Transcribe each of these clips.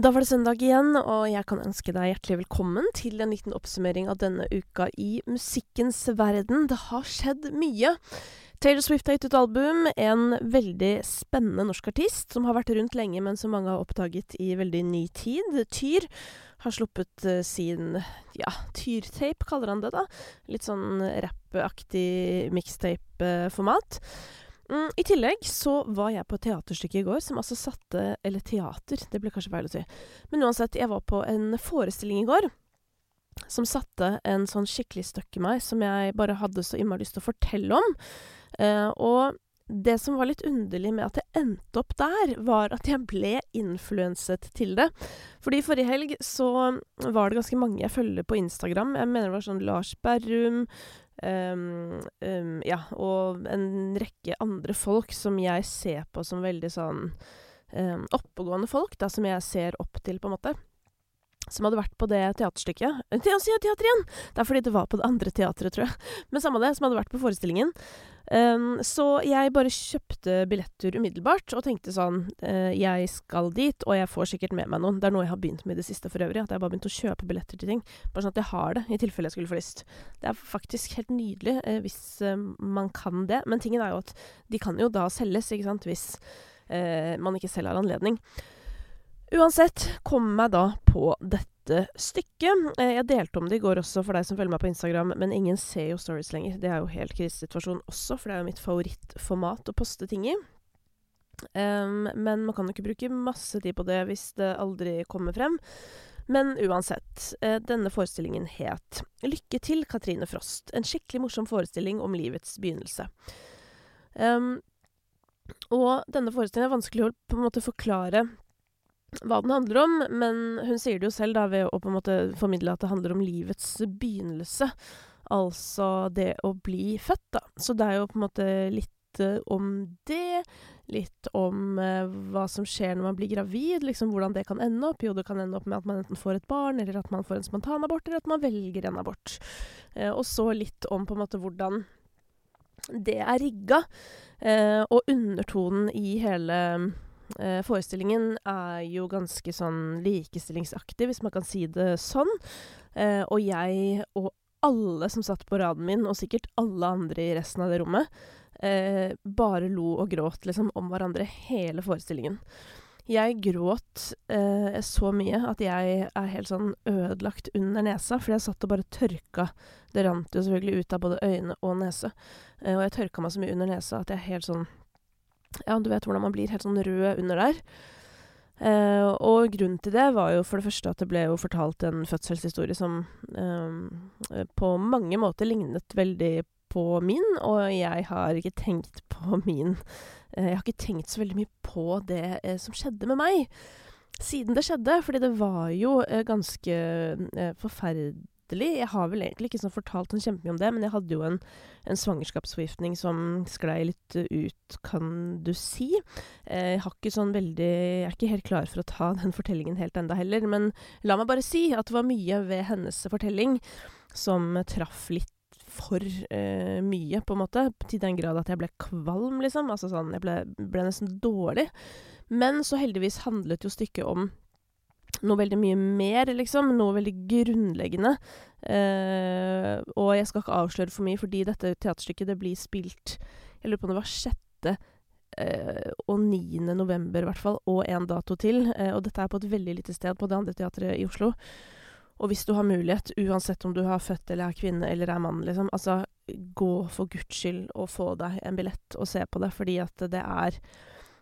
Da var det søndag igjen, og jeg kan ønske deg hjertelig velkommen til en liten oppsummering av denne uka i musikkens verden. Det har skjedd mye. Taylor Swift har gitt ut album. En veldig spennende norsk artist som har vært rundt lenge, men som mange har oppdaget i veldig ny tid. Tyr har sluppet uh, sin ja, tyrtape, kaller han det, da. Litt sånn rappaktig mixtape-format. Mm, I tillegg så var jeg på et teaterstykke i går som altså satte Eller teater, det ble kanskje feil å si. Men uansett, jeg var på en forestilling i går som satte en sånn skikkelig støkk i meg, som jeg bare hadde så innmari lyst til å fortelle om. Eh, og det som var litt underlig med at jeg endte opp der, var at jeg ble influenset til det. Fordi forrige helg så var det ganske mange jeg følger på Instagram. Jeg mener det var sånn Lars Berrum, Um, um, ja, og en rekke andre folk som jeg ser på som veldig sånn um, oppegående folk, da, som jeg ser opp til, på en måte. Som hadde vært på det teaterstykket. Sier jeg teater igjen! Det er fordi det var på det andre teatret, tror jeg. Men samme det, som hadde vært på forestillingen. Um, så jeg bare kjøpte billetter umiddelbart og tenkte sånn uh, Jeg skal dit, og jeg får sikkert med meg noen. Det er noe jeg har begynt med i det siste for øvrig. At jeg bare begynt å kjøpe billetter til ting. Bare sånn at jeg har det, i tilfelle jeg skulle få lyst. Det er faktisk helt nydelig uh, hvis uh, man kan det. Men tingen er jo at de kan jo da selges, ikke sant, hvis man ikke selv har anledning. Uansett kom meg da på dette stykket. Eh, jeg delte om det i går også for deg som følger meg på Instagram, men ingen ser jo stories lenger. Det er jo helt krisesituasjon også, for det er jo mitt favorittformat å poste ting i. Um, men man kan jo ikke bruke masse tid på det hvis det aldri kommer frem. Men uansett, eh, denne forestillingen het Lykke til, Katrine Frost. En skikkelig morsom forestilling om livets begynnelse. Um, og denne forestillingen er vanskelig å på en måte forklare hva den handler om, men hun sier det jo selv da ved å på en måte formidle at det handler om livets begynnelse. Altså det å bli født, da. Så det er jo på en måte litt uh, om det. Litt om eh, hva som skjer når man blir gravid, liksom hvordan det kan ende opp. Jo, det kan ende opp med at man enten får et barn, eller at man får en spontanabort, eller at man velger en abort. Eh, og så litt om på en måte hvordan det er rigga, og undertonen i hele Eh, forestillingen er jo ganske sånn likestillingsaktig, hvis man kan si det sånn. Eh, og jeg og alle som satt på raden min, og sikkert alle andre i resten av det rommet, eh, bare lo og gråt liksom om hverandre hele forestillingen. Jeg gråt eh, så mye at jeg er helt sånn ødelagt under nesa, fordi jeg satt og bare tørka Det rant jo selvfølgelig ut av både øyne og nese. Eh, og jeg tørka meg så mye under nesa at jeg er helt sånn ja, du vet hvordan man blir helt sånn rød under der. Eh, og grunnen til det var jo for det første at det ble jo fortalt en fødselshistorie som eh, på mange måter lignet veldig på min, og jeg har ikke tenkt på min eh, Jeg har ikke tenkt så veldig mye på det eh, som skjedde med meg siden det skjedde, fordi det var jo eh, ganske eh, forferdelig latterlig. Jeg har vel egentlig ikke sånn fortalt sånn kjempemye om det, men jeg hadde jo en, en svangerskapsforgiftning som sklei litt ut, kan du si. Eh, jeg har ikke sånn veldig Jeg er ikke helt klar for å ta den fortellingen helt enda heller, men la meg bare si at det var mye ved hennes fortelling som traff litt for eh, mye, på en måte. Til den grad at jeg ble kvalm, liksom. Altså sånn, jeg ble, ble nesten dårlig. Men så heldigvis handlet jo stykket om noe veldig mye mer, liksom. Noe veldig grunnleggende. Uh, og jeg skal ikke avsløre for mye, fordi dette teaterstykket det blir spilt Jeg lurer på om det var 6. Uh, og 9. november, i hvert fall, og en dato til. Uh, og dette er på et veldig lite sted, på det andre teatret i Oslo. Og hvis du har mulighet, uansett om du har født eller er kvinne eller er mann, liksom, altså gå for guds skyld og få deg en billett og se på det, fordi at det er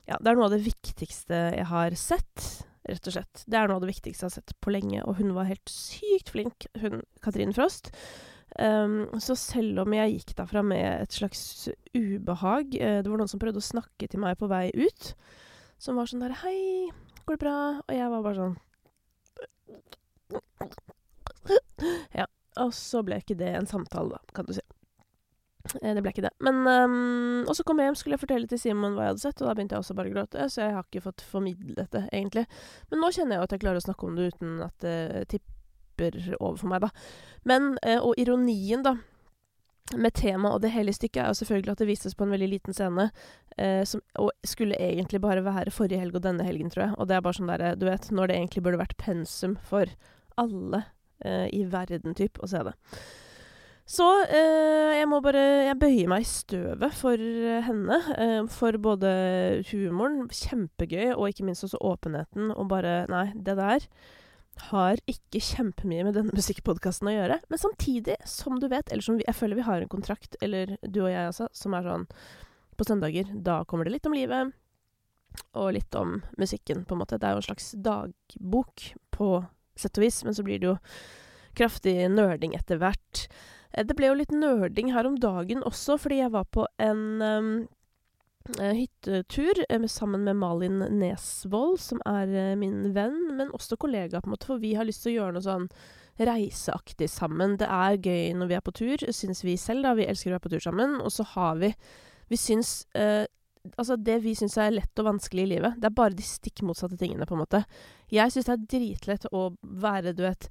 Ja, det er noe av det viktigste jeg har sett rett og slett. Det er noe av det viktigste jeg har sett på lenge, og hun var helt sykt flink, hun Katrine Frost. Um, så selv om jeg gikk derfra med et slags ubehag uh, Det var noen som prøvde å snakke til meg på vei ut, som var sånn der 'Hei, går det bra?' Og jeg var bare sånn Ja. Og så ble ikke det en samtale, da, kan du si. Eh, det ble ikke det. Men um, Og så kom jeg hjem, skulle jeg fortelle til Simon hva jeg hadde sett, og da begynte jeg også bare å gråte, så jeg har ikke fått formidlet det, egentlig. Men nå kjenner jeg jo at jeg klarer å snakke om det uten at det tipper over for meg, da. Men, uh, og ironien, da, med tema og det hele stykket er jo selvfølgelig at det vises på en veldig liten scene, uh, som og skulle egentlig bare være forrige helg og denne helgen, tror jeg. Og det er bare sånn derre, du vet, når det egentlig burde vært pensum for alle uh, i verden, typ, å se det. Så eh, jeg må bare Jeg bøyer meg i støvet for eh, henne. Eh, for både humoren, kjempegøy, og ikke minst også åpenheten, og bare Nei, det der har ikke kjempemye med denne musikkpodkasten å gjøre. Men samtidig, som du vet, eller som vi, jeg føler vi har en kontrakt, eller du og jeg også, som er sånn På søndager, da kommer det litt om livet, og litt om musikken, på en måte. Det er jo en slags dagbok, på sett og vis, men så blir det jo kraftig nerding etter hvert. Eh, det ble jo litt nerding her om dagen også, fordi jeg var på en um, hyttetur eh, sammen med Malin Nesvold, som er min venn, men også kollega, på en måte, for vi har lyst til å gjøre noe sånn reiseaktig sammen. Det er gøy når vi er på tur, syns vi selv, da. Vi elsker å være på tur sammen. Og så har vi Vi syns uh, Altså, det vi syns er lett og vanskelig i livet, det er bare de stikk motsatte tingene, på en måte. Jeg syns det er dritlett å være, du vet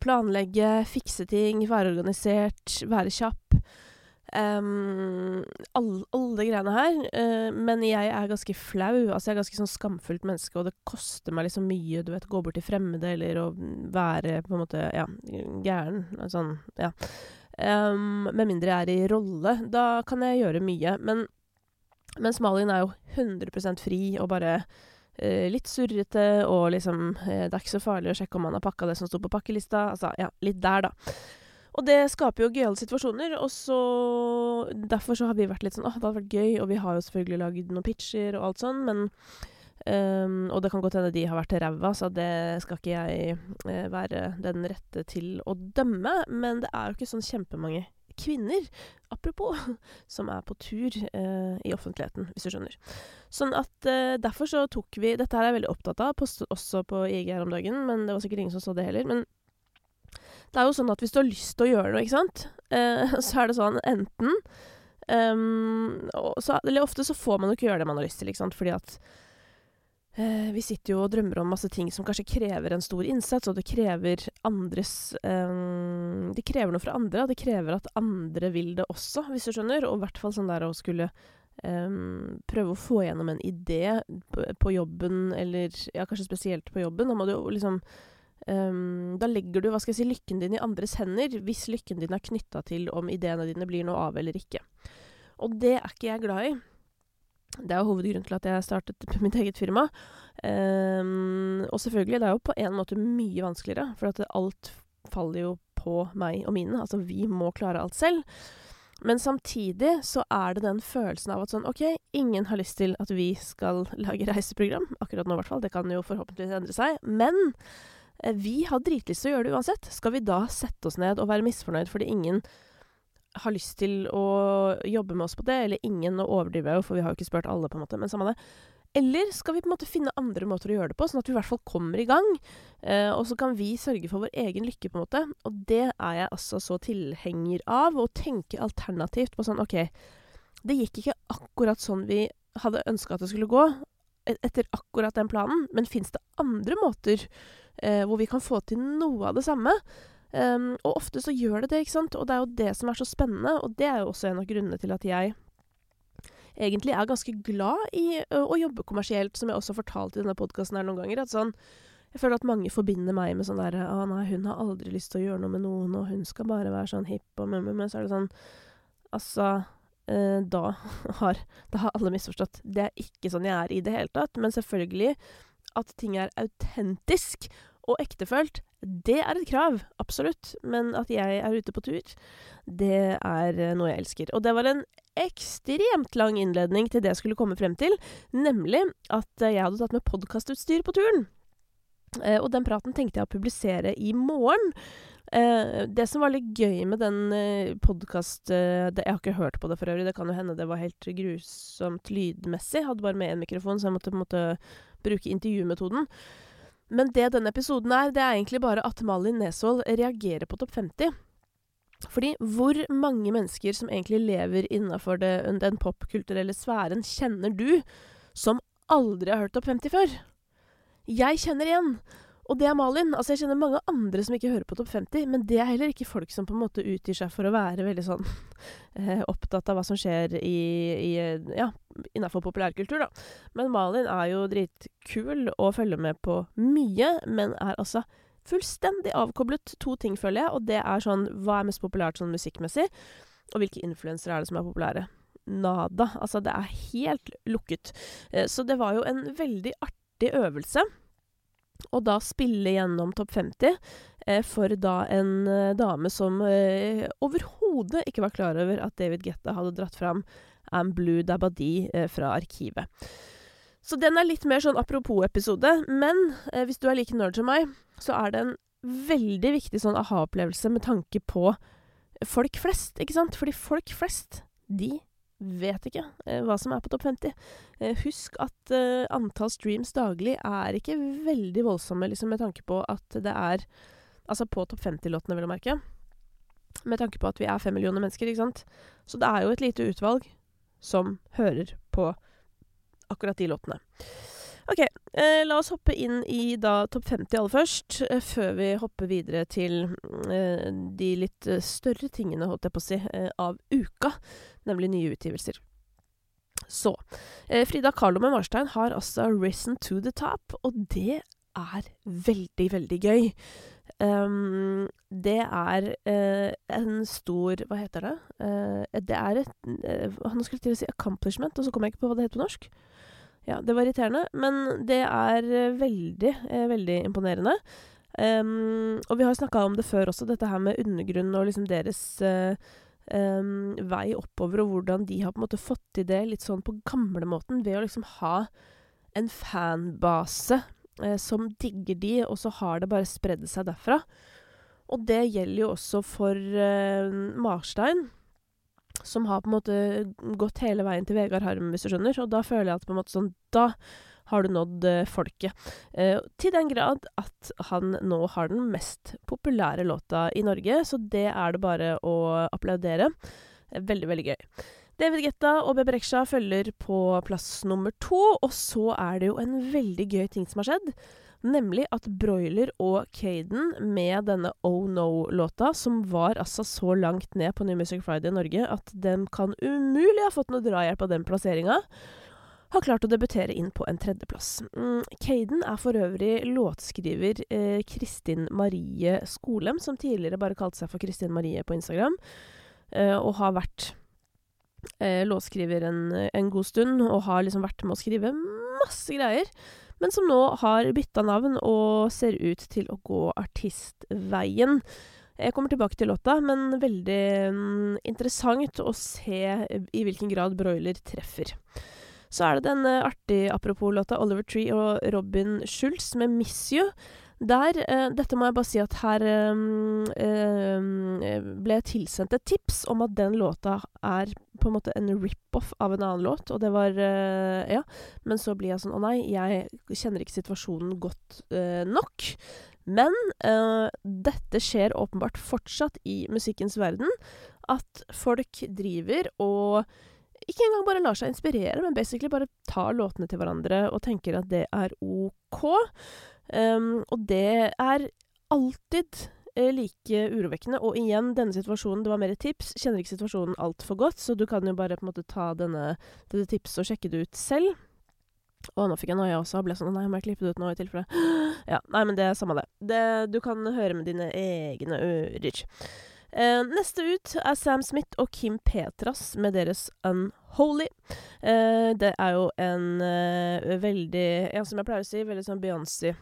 Planlegge, fikse ting, være organisert, være kjapp. Um, alle, alle greiene her. Uh, men jeg er ganske flau. Altså, jeg er ganske sånn skamfullt menneske, og det koster meg liksom mye, du vet, gå bort til fremmede eller å være på en måte, ja, gæren. Sånn, ja. Um, med mindre jeg er i rolle. Da kan jeg gjøre mye. Men mens Malin er jo 100% fri og bare litt surrete, og liksom uh, Det er ikke så farlig å sjekke om man har pakka det som sto på pakkelista. Altså, ja, litt der, da. Og det skaper jo gøyale situasjoner, og så Derfor så har vi vært litt sånn åh, det hadde vært gøy, og vi har jo selvfølgelig lagd noen pitcher og alt sånn, men um, Og det kan godt hende de har vært ræva, så det skal ikke jeg uh, være den rette til å dømme, men det er jo ikke sånn kjempemange kvinner, apropos, som er på tur eh, i offentligheten, hvis du skjønner. Sånn at eh, derfor så tok vi Dette her er jeg veldig opptatt av, også på IG her om dagen, men det var sikkert ingen som så det heller. men det er jo sånn at hvis du har lyst til å gjøre noe, ikke sant, eh, så er det sånn enten um, så, Eller ofte så får man jo ikke gjøre det man har lyst til, ikke sant, fordi at vi sitter jo og drømmer om masse ting som kanskje krever en stor innsats, og det krever andres um, Det krever noe fra andre, og det krever at andre vil det også, hvis du skjønner, og i hvert fall sånn der å skulle Um, prøve å få gjennom en idé på, på, jobben, eller ja, kanskje spesielt på jobben. Da må du jo liksom Um, da legger du hva skal jeg si, lykken din i andres hender, hvis lykken din er knytta til om ideene dine blir noe av eller ikke. Og det er ikke jeg glad i. Det er jo hovedgrunnen til at jeg startet mitt eget firma. Um, og selvfølgelig, det er jo på en måte mye vanskeligere, for at alt faller jo på meg og mine. Altså, vi må klare alt selv. Men samtidig så er det den følelsen av at sånn OK, ingen har lyst til at vi skal lage reiseprogram. Akkurat nå, i hvert fall. Det kan jo forhåpentligvis endre seg. Men Eh, vi har dritlyst til å gjøre det uansett. Skal vi da sette oss ned og være misfornøyd fordi ingen har lyst til å jobbe med oss på det, eller ingen, nå overdriver jo, for vi har jo ikke spurt alle, på en måte, men samme det. Eller skal vi på en måte finne andre måter å gjøre det på, sånn at vi i hvert fall kommer i gang? Eh, og så kan vi sørge for vår egen lykke, på en måte. Og det er jeg altså så tilhenger av, å tenke alternativt på sånn OK, det gikk ikke akkurat sånn vi hadde ønska at det skulle gå, e-, etter akkurat den planen, men fins det andre måter eh, hvor vi kan få til noe av det samme. Um, og ofte så gjør det det, ikke sant. Og det er jo det som er så spennende, og det er jo også en av grunnene til at jeg egentlig er ganske glad i ø, å jobbe kommersielt, som jeg også har fortalt i denne podkasten her noen ganger. At sånn Jeg føler at mange forbinder meg med sånn derre Å nei, hun har aldri lyst til å gjøre noe med noen, og hun skal bare være sånn hipp og mømme, men så er det sånn Altså eh, da har, da har alle misforstått. Det er ikke sånn jeg er i det hele tatt. Men selvfølgelig, at ting er autentisk og ektefølt, det er et krav, absolutt. Men at jeg er ute på tur, det er eh, noe jeg elsker. Og det var en ekstremt lang innledning til det jeg skulle komme frem til, nemlig at jeg hadde tatt med podkastutstyr på turen. Eh, og den praten tenkte jeg å publisere i morgen. Eh, det som var litt gøy med den eh, podkast... Eh, jeg har ikke hørt på det for øvrig, det kan jo hende det var helt grusomt lydmessig. Jeg Hadde bare med én mikrofon, så jeg måtte på en måte bruke intervjumetoden. Men det denne episoden er, det er egentlig bare at Malin Nesvold reagerer på Topp 50. Fordi hvor mange mennesker som egentlig lever innafor den popkulturelle sfæren, kjenner du som aldri har hørt Topp 50 før? Jeg kjenner igjen. Og det er Malin. Altså, jeg kjenner mange andre som ikke hører på Topp 50, men det er heller ikke folk som på en måte utgir seg for å være veldig sånn eh, opptatt av hva som skjer i, i ja, innafor populærkultur, da. Men Malin er jo dritkul og følger med på mye, men er altså fullstendig avkoblet to ting, føler jeg, og det er sånn Hva er mest populært sånn musikkmessig, og hvilke influensere er det som er populære? Nada. Altså, det er helt lukket. Eh, så det var jo en veldig artig øvelse og da spille gjennom Topp 50 eh, for da en eh, dame som eh, overhodet ikke var klar over at David Getta hadde dratt fram Am Blue Dabadi eh, fra arkivet. Så den er litt mer sånn apropos-episode, men eh, hvis du er like nerd som meg, så er det en veldig viktig sånn aha-opplevelse med tanke på folk flest, ikke sant? Fordi folk flest, de vet ikke eh, hva som er på topp 50. Eh, husk at eh, antall streams daglig er ikke veldig voldsomme, liksom, med tanke på at det er Altså på topp 50-låtene, vil jeg merke. Med tanke på at vi er fem millioner mennesker, ikke sant. Så det er jo et lite utvalg som hører på akkurat de låtene. OK, eh, la oss hoppe inn i da topp 50 aller først, eh, før vi hopper videre til eh, de litt eh, større tingene, holdt jeg på å si, eh, av uka, nemlig nye utgivelser. Så eh, Frida Kahlo med Marstein har altså risen to the top, og det er veldig, veldig gøy. Um, det er en stor Hva heter det? det er et Nå skulle jeg til å si accomplishment, og så kom jeg ikke på hva det heter på norsk. Ja, det var irriterende, men det er eh, veldig, eh, veldig imponerende. Um, og vi har snakka om det før også, dette her med undergrunnen og liksom deres uh, um, vei oppover, og hvordan de har på en måte fått til det litt sånn på gamlemåten, ved å liksom ha en fanbase uh, som digger de, og så har det bare spredd seg derfra. Og det gjelder jo også for uh, Marstein som har på en måte gått hele veien til Vegard Harm, hvis du skjønner. Og da føler jeg at på en måte sånn Da har du nådd uh, folket. Uh, til den grad at han nå har den mest populære låta i Norge, så det er det bare å applaudere. Veldig, veldig gøy. David Getta og Bebe Rexha følger på plass nummer to, og så er det jo en veldig gøy ting som har skjedd. Nemlig at Broiler og Caden med denne Oh No-låta, som var altså så langt ned på New Music Friday i Norge at de kan umulig ha fått noe drahjelp av den plasseringa, har klart å debutere inn på en tredjeplass. Mm, Caden er for øvrig låtskriver eh, Kristin Marie Skolem, som tidligere bare kalte seg for Kristin Marie på Instagram, eh, og har vært eh, låtskriver en, en, god stund, og har liksom vært med å skrive masse greier men som nå har bytta navn og ser ut til å gå artistveien. Jeg kommer tilbake til låta, men veldig mm, interessant å se i hvilken grad Broiler treffer. Så er det den artige apropos-låta Oliver Tree og Robin Schultz med 'Miss You'. Der eh, Dette må jeg bare si at her um, uh, ble jeg tilsendt et tips om at den låta er på en måte en rip-off av en annen låt, og det var Ja. Men så blir jeg sånn Å nei, jeg kjenner ikke situasjonen godt nok. Men dette skjer åpenbart fortsatt i musikkens verden. At folk driver og ikke engang bare lar seg inspirere, men basically bare tar låtene til hverandre og tenker at det er OK. Um, og det er alltid like urovekkende. Og igjen, denne situasjonen, det var mer et tips. Kjenner ikke situasjonen altfor godt, så du kan jo bare på en måte ta denne, dette tipset og sjekke det ut selv. Og nå fikk jeg noia også, og ble sånn Nei, må jeg klippe det ut nå i tilfelle Ja, nei, men det er samme det. det. Du kan høre med dine egne ører. Eh, neste ut er Sam Smith og Kim Petras med deres Unholy. Eh, det er jo en eh, veldig Ja, som jeg pleier å si, veldig sånn Beyoncé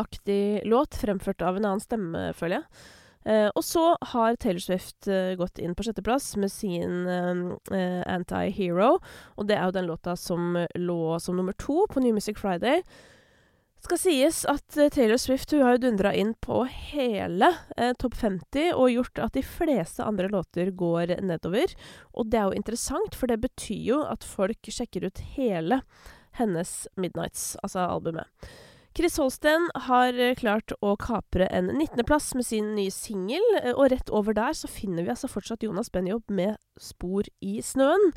aktig låt, fremført av en annen stemme, føler jeg. Eh, og så har Taylor Swift eh, gått inn på sjetteplass med sin eh, Anti-Hero. Og det er jo den låta som lå som nummer to på New Music Friday. Skal sies at eh, Taylor Swift hun har jo dundra inn på hele eh, topp 50 og gjort at de fleste andre låter går nedover. Og det er jo interessant, for det betyr jo at folk sjekker ut hele hennes Midnights, altså albumet. Chris Holsten har eh, klart å kapre en 19.-plass med sin nye singel, eh, og rett over der så finner vi altså fortsatt Jonas Benjob med 'Spor i snøen'.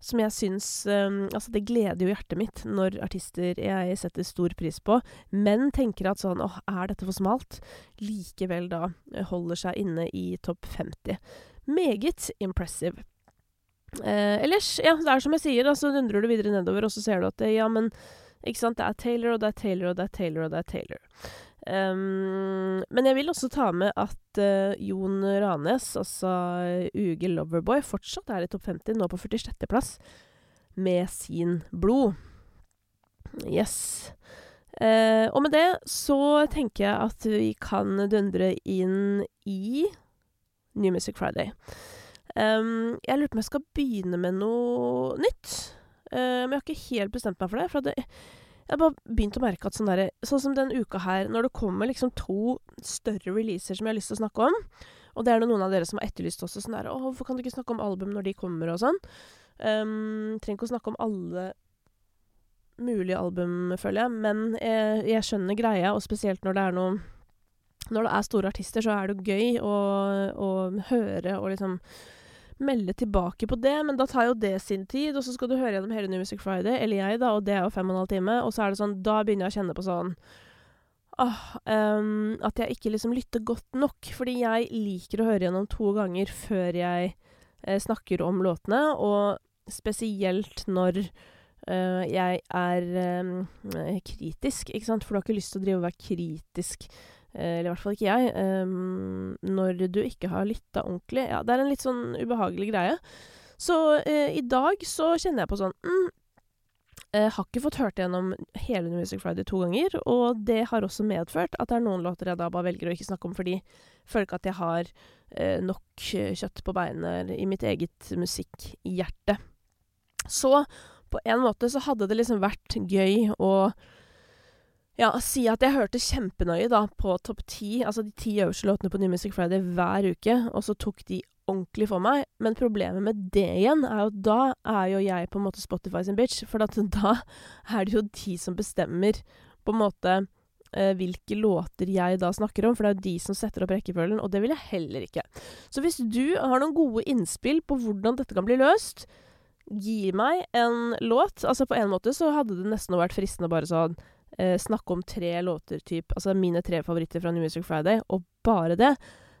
som jeg syns um, Altså, det gleder jo hjertet mitt når artister jeg setter stor pris på, men tenker at sånn åh, er dette for smalt? Likevel da holder seg inne i topp 50. Meget impressive. Eh, ellers, ja, det er som jeg sier, da, så dundrer du videre nedover, og så ser du at det, ja, men ikke sant, det er Taylor, og det er Taylor, og det er Taylor, og det er Taylor. Um, men jeg vil også ta med at uh, Jon Ranes, altså UG Loverboy, fortsatt er i topp 50, nå på 46.-plass, med sin blod. Yes. Uh, og med det så tenker jeg at vi kan dundre inn i New Music Friday. Um, jeg lurer på om jeg skal begynne med noe nytt. Uh, men jeg har ikke helt bestemt meg for det. For det, jeg bare begynt å merke at sånn derre Sånn som den uka her, når det kommer liksom to større releaser som jeg har lyst til å snakke om, og det er det noen av dere som har etterlyst også, sånn der 'Å, hvorfor kan du ikke snakke om album når de kommer?' og sånn. Um, trenger ikke å snakke om alle mulige album, føler jeg, men jeg, jeg skjønner greia, og spesielt når det er noe Når det er store artister, så er det gøy å, å høre og liksom melde tilbake på det, men da tar jo det sin tid, og så skal du høre gjennom hele New Music Friday, eller jeg, da, og det er jo fem og en halv time, og så er det sånn Da begynner jeg å kjenne på sånn åh, um, At jeg ikke liksom lytter godt nok. Fordi jeg liker å høre gjennom to ganger før jeg eh, snakker om låtene, og spesielt når uh, jeg er um, kritisk, ikke sant, for du har ikke lyst til å drive og være kritisk eller i hvert fall ikke jeg, um, når du ikke har lytta ordentlig. Ja, det er en litt sånn ubehagelig greie. Så uh, i dag så kjenner jeg på sånn mm, Jeg har ikke fått hørt gjennom hele New Music Friday to ganger, og det har også medført at det er noen låter jeg da bare velger å ikke snakke om fordi jeg føler ikke at jeg har eh, nok kjøtt på beinet i mitt eget musikkhjerte. Så på en måte så hadde det liksom vært gøy å ja, si at jeg hørte kjempenøye da på topp ti, altså de ti øverste låtene på New Music Friday hver uke, og så tok de ordentlig for meg. Men problemet med det igjen er jo at da er jo jeg på en måte Spotify sin bitch, for da er det jo de som bestemmer på en måte eh, hvilke låter jeg da snakker om, for det er jo de som setter opp rekkefølgen, og det vil jeg heller ikke. Så hvis du har noen gode innspill på hvordan dette kan bli løst, gi meg en låt. Altså på en måte så hadde det nesten vært fristende bare sånn snakke om tre låter, typ, altså mine tre favoritter fra New Music Friday, og bare det.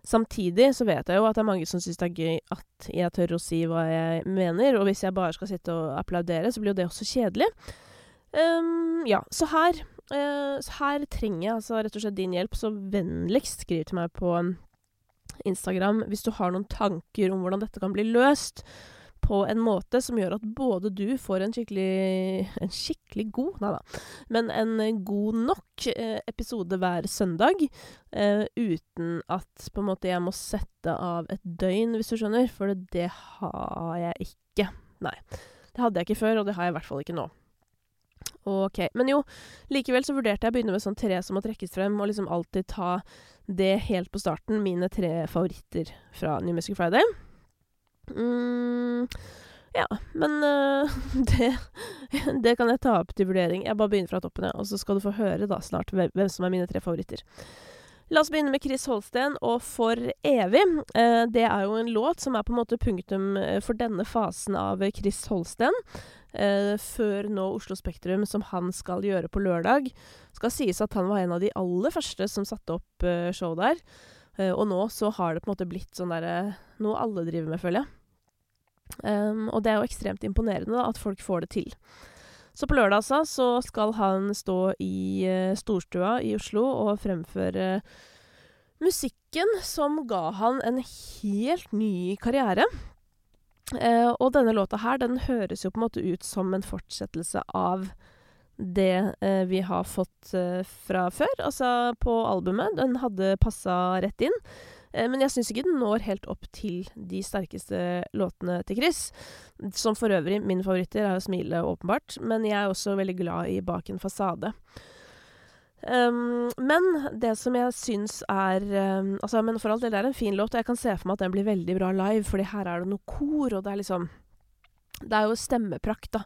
Samtidig så vet jeg jo at det er mange som syns det er gøy at jeg tør å si hva jeg mener, og hvis jeg bare skal sitte og applaudere, så blir jo det også kjedelig. Um, ja, så her uh, så her trenger jeg altså rett og slett din hjelp, så vennligst skriv til meg på Instagram hvis du har noen tanker om hvordan dette kan bli løst på en måte som gjør at både du får en skikkelig En skikkelig god, nei da, men en god nok eh, episode hver søndag, eh, uten at på en måte jeg må sette av et døgn, hvis du skjønner, for det har jeg ikke. Nei. Det hadde jeg ikke før, og det har jeg i hvert fall ikke nå. Ok. Men jo, likevel så vurderte jeg å begynne med sånn tre som må trekkes frem, og liksom alltid ta det helt på starten, mine tre favoritter fra New Music Friday. Mm, ja, men uh, det, det kan jeg ta opp til vurdering. Jeg bare begynner fra toppen, og så skal du få høre da snart hvem, som er mine tre favoritter. La oss begynne med Chris Holsten og For evig. Eh, det er jo en låt som er på en måte punktum eh, for denne fasen av Chris Holsten. Eh, før nå Oslo Spektrum, som han skal gjøre på lørdag. Skal sies at han var en av de aller første som satte opp eh, show der. Eh, og nå så har det på en måte blitt sånn derre Noe alle driver med, føler jeg. Um, og det er jo ekstremt imponerende da, at folk får det til. Så på lørdag altså, så skal han stå i uh, Storstua i Oslo og fremføre musikken som ga han en helt ny karriere. Uh, og denne låta her, den høres jo på en måte ut som en fortsettelse av det uh, vi har fått fra før, altså på albumet. Den hadde passa rett inn. Eh, men jeg syns ikke den når helt opp til de sterkeste låtene til Chris. Som for øvrig, mine favoritter er jo 'Smile', åpenbart, men jeg er også veldig glad i 'Bak en fasade'. Um, men det som jeg syns er um, Altså, men for alt det, det er en fin låt, og jeg kan se for meg at den blir veldig bra live, fordi her er det noe kor, og det er liksom Det er jo stemmeprakt, da.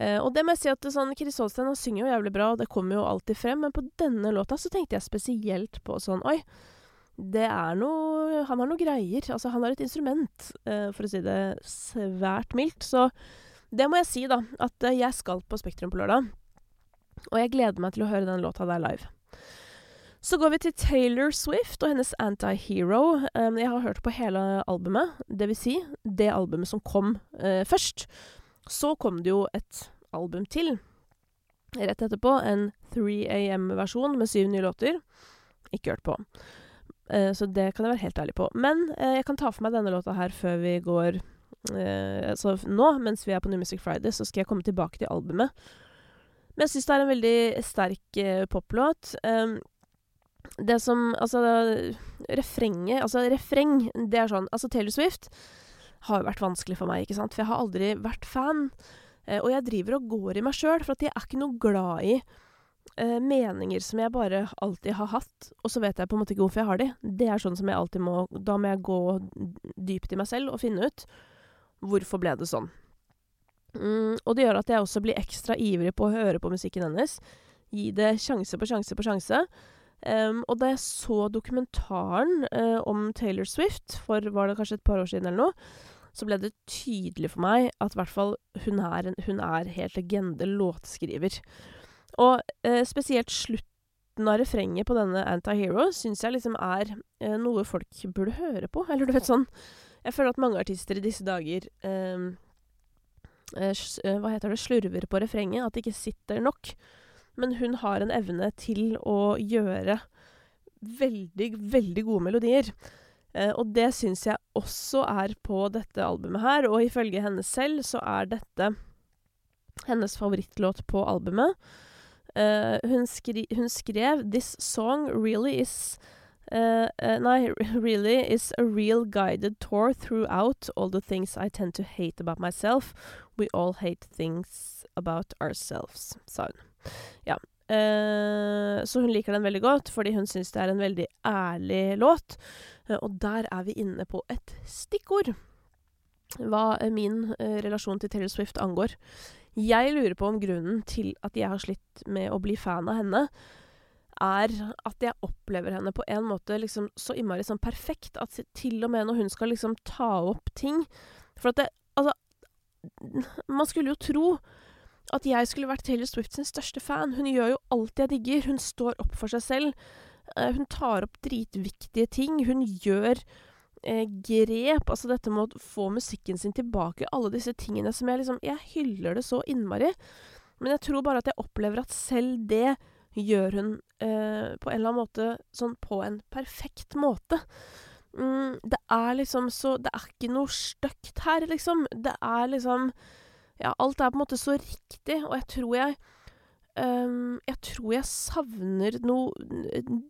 Uh, og det må jeg si at sånn, Chris Holstein han synger jo jævlig bra, og det kommer jo alltid frem, men på denne låta så tenkte jeg spesielt på sånn Oi, det er noe Han har noe greier. Altså, han har et instrument, uh, for å si det svært mildt. Så Det må jeg si, da, at eh, jeg skal på Spektrum på lørdag. Og jeg gleder meg til å høre den låta der live. Så går vi til Taylor Swift og hennes Anti-Hero. Um, jeg har hørt på hele albumet, vil si det albumet som kom uh, først. Så kom det jo et album til rett etterpå, en 3 AM-versjon med syv nye låter. Ikke hørt på. Uh, så det kan jeg være helt ærlig på. Men uh, jeg kan ta for meg denne låta her før vi går Så nå, mens vi er på New Music Friday, så skal jeg komme tilbake til albumet. Men jeg syns det er en veldig sterk poplåt. Um, det som Altså, refrenget Altså, refreng, det er sånn Altså, Taylor Swift har vært vanskelig for meg, ikke sant, for jeg har aldri vært fan. Eh, og jeg driver og går i meg sjøl, for at jeg er ikke noe glad i eh, meninger som jeg bare alltid har hatt, og så vet jeg på en måte ikke hvorfor jeg har de. Det er sånn som jeg alltid må Da må jeg gå dypt i meg selv og finne ut hvorfor ble det sånn. Mm, og det gjør at jeg også blir ekstra ivrig på å høre på musikken hennes. Gi det sjanse på sjanse på sjanse. Um, og da jeg så dokumentaren uh, om Taylor Swift for var det kanskje et par år siden eller noe, så ble det tydelig for meg at hvert fall hun hun er helt legende låtskriver. Og eh, spesielt slutten av refrenget på denne Antihero syns jeg liksom er eh, noe folk burde høre på. Eller du vet sånn Jeg føler at mange artister i disse dager um, Hva heter det slurver på refrenget. At det ikke sitter nok. Men hun har en evne til å gjøre veldig, veldig gode melodier. Eh, og det syns jeg også er på dette albumet her, og ifølge henne selv så er dette hennes favorittlåt på albumet. Eh, hun, skri hun, skrev 'This song really is' Uh, uh, nei, really is a real guided tour throughout all the things I tend to hate about myself. We all hate things about ourselves, sa hun. Ja. Uh, så hun liker den veldig godt, fordi hun syns det er en veldig ærlig låt. Og der er vi inne på et stikkord. Hva min relasjon til Taylor Swift angår. Jeg lurer på om grunnen til at jeg har slitt med å bli fan av henne, er at jeg opplever henne på en måte liksom så innmari sånn perfekt at til og med når hun skal liksom ta opp ting For at det Altså, man skulle jo tro at jeg skulle vært Taylor Swift sin største fan. Hun gjør jo alt jeg digger. Hun står opp for seg selv. Uh, hun tar opp dritviktige ting. Hun gjør grep. Altså dette med å få musikken sin tilbake. Alle disse tingene som jeg liksom Jeg hyller det så innmari. Men jeg tror bare at jeg opplever at selv det gjør hun eh, på en eller annen måte sånn på en perfekt måte. Mm, det er liksom så Det er ikke noe stygt her, liksom. Det er liksom ja, alt er på en måte så riktig, og jeg tror jeg um, Jeg tror jeg savner noe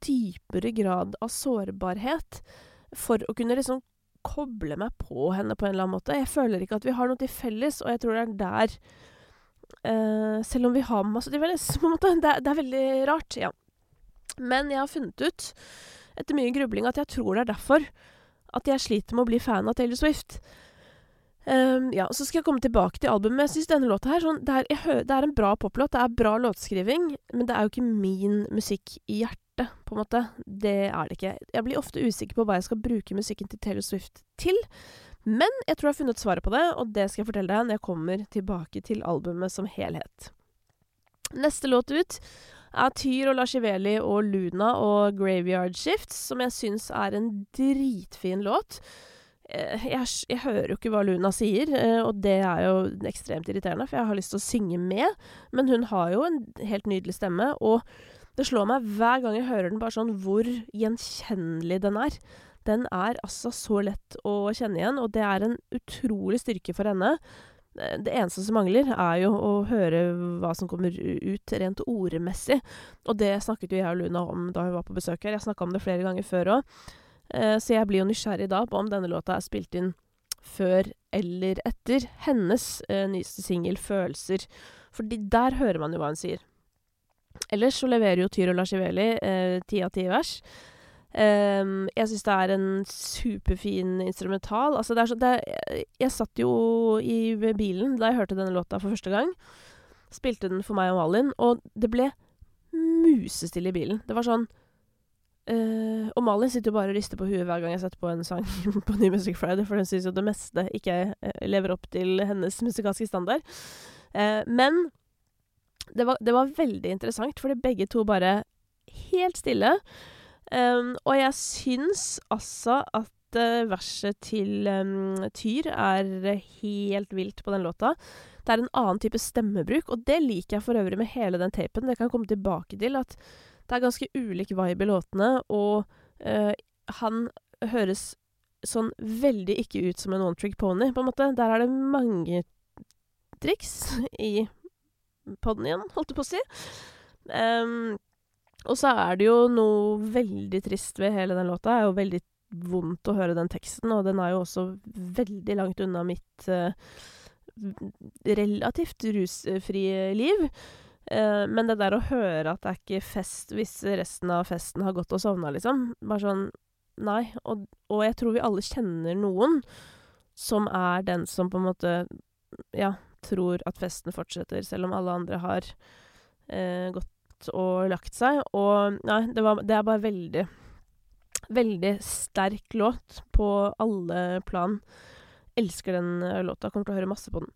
dypere grad av sårbarhet for å kunne liksom koble meg på henne på en eller annen måte. Jeg føler ikke at vi har noe til felles, og jeg tror det er der uh, Selv om vi har masse til felles, på en måte. Det, det er veldig rart, ja. Men jeg har funnet ut, etter mye grubling, at jeg tror det er derfor at jeg sliter med å bli fan av Taylor Swift. Um, ja, Så skal jeg komme tilbake til albumet. Jeg syns denne låta her sånn, det, er, hører, det, er, en bra poplåt. Det er bra låtskriving, men det er jo ikke min musikk i hjertet, på en måte. Det er det ikke. Jeg blir ofte usikker på hva jeg skal bruke musikken til Taylor Swift til. Men jeg tror jeg har funnet svaret på det, og det skal jeg fortelle deg når jeg kommer tilbake til albumet som helhet. Neste låt ut er Tyr og Lashiveli og Luna og Graveyard Shifts, som jeg syns er en dritfin låt. Eh, jeg, jeg, hører jo ikke hva Luna sier, eh, og det er jo ekstremt irriterende, for jeg har lyst til å synge med. Men hun har jo en helt nydelig stemme, og det slår meg hver gang jeg hører den, bare sånn hvor gjenkjennelig den er. Den er altså så lett å kjenne igjen, og det er en utrolig styrke for henne. Eh, det eneste som mangler, er jo å høre hva som kommer ut rent ordmessig. Og det snakket jo jeg og Luna om da hun var på besøk her. Jeg snakka om det flere ganger før òg. Eh, så jeg blir jo nysgjerrig da på om denne låta er spilt inn før eller etter hennes eh, nyeste singel 'Følelser'. Fordi der hører man jo hva hun sier. Ellers så leverer jo Tyro Lashiveli eh, ti av ti vers. Um, jeg syns det er en superfin instrumental. Altså, det er så det er, Jeg satt jo i bilen da jeg hørte denne låta for første gang. Spilte den for meg og Malin, og det ble musestille i bilen. Det var sånn uh, Og Malin sitter jo bare og rister på huet hver gang jeg setter på en sang på New Music Friday, for hun syns jo det meste ikke eh, lever opp til hennes musikalske standard. Uh, men det var, det var veldig interessant, fordi begge to bare Helt stille. Um, og jeg syns altså at uh, verset til um, Tyr er helt vilt på den låta. Det er en annen type stemmebruk, og det liker jeg for øvrig med hele den tapen. Det kan jeg komme tilbake til, at det er ganske ulik vibe i låtene, og uh, han høres sånn veldig ikke ut som en one trick pony, på en måte. Der er det mange triks i poden igjen, holdt jeg på å si. Um, og så er det jo noe veldig trist ved hele den låta. Det er jo veldig vondt å høre den teksten, og den er jo også veldig langt unna mitt uh, relativt rusfrie liv. Uh, men det der å høre at det er ikke fest hvis resten av festen har gått og sovna, liksom. Bare sånn Nei. Og, og jeg tror vi alle kjenner noen som er den som på en måte Ja, tror at festen fortsetter, selv om alle andre har eh, gått og lagt seg. Og nei, det, var, det er bare veldig Veldig sterk låt på alle plan. Elsker den uh, låta. Kommer til å høre masse på den.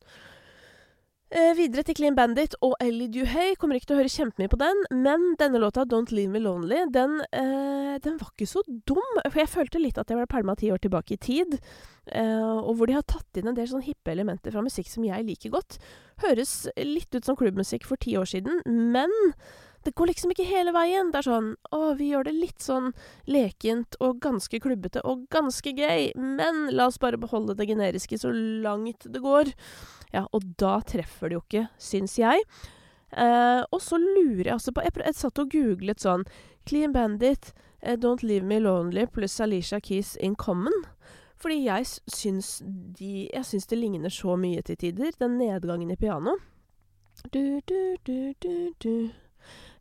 Eh, videre til Clean Bandit og Ellie Duhay. Kommer ikke til å høre kjempemye på den, men denne låta, Don't Leave Me Lonely, den, eh, den var ikke så dum. For jeg følte litt at jeg var pælma ti år tilbake i tid, eh, og hvor de har tatt inn en del sånn hippe elementer fra musikk som jeg liker godt. Høres litt ut som klubbmusikk for ti år siden, men det går liksom ikke hele veien. Det er sånn Å, vi gjør det litt sånn lekent og ganske klubbete og ganske gøy, men la oss bare beholde det generiske så langt det går. Ja, og da treffer det jo ikke, syns jeg. Eh, og så lurer jeg altså på Jeg, jeg satt og googlet sånn Clean Bandit, eh, Don't Leave Me Lonely pluss Alicia Keys In Common. Fordi jeg syns de Jeg syns det ligner så mye til tider, den nedgangen i piano. Du, du, du, du, du.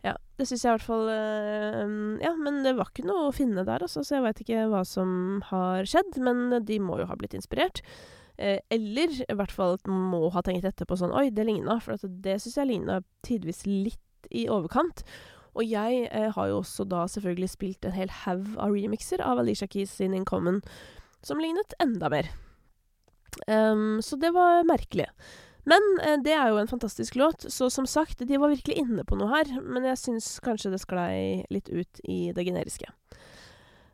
Ja, det syns jeg i hvert fall uh, Ja, men det var ikke noe å finne der, altså, så jeg veit ikke hva som har skjedd. Men de må jo ha blitt inspirert. Uh, eller i hvert fall må ha tenkt etterpå sånn Oi, det ligna. For det syns jeg ligna tidvis litt i overkant. Og jeg uh, har jo også da selvfølgelig spilt en hel haug av remixer av Alicia Keys sin Incommon, som lignet enda mer. Um, så det var merkelig. Men eh, det er jo en fantastisk låt, så som sagt, de var virkelig inne på noe her. Men jeg syns kanskje det sklei litt ut i det generiske.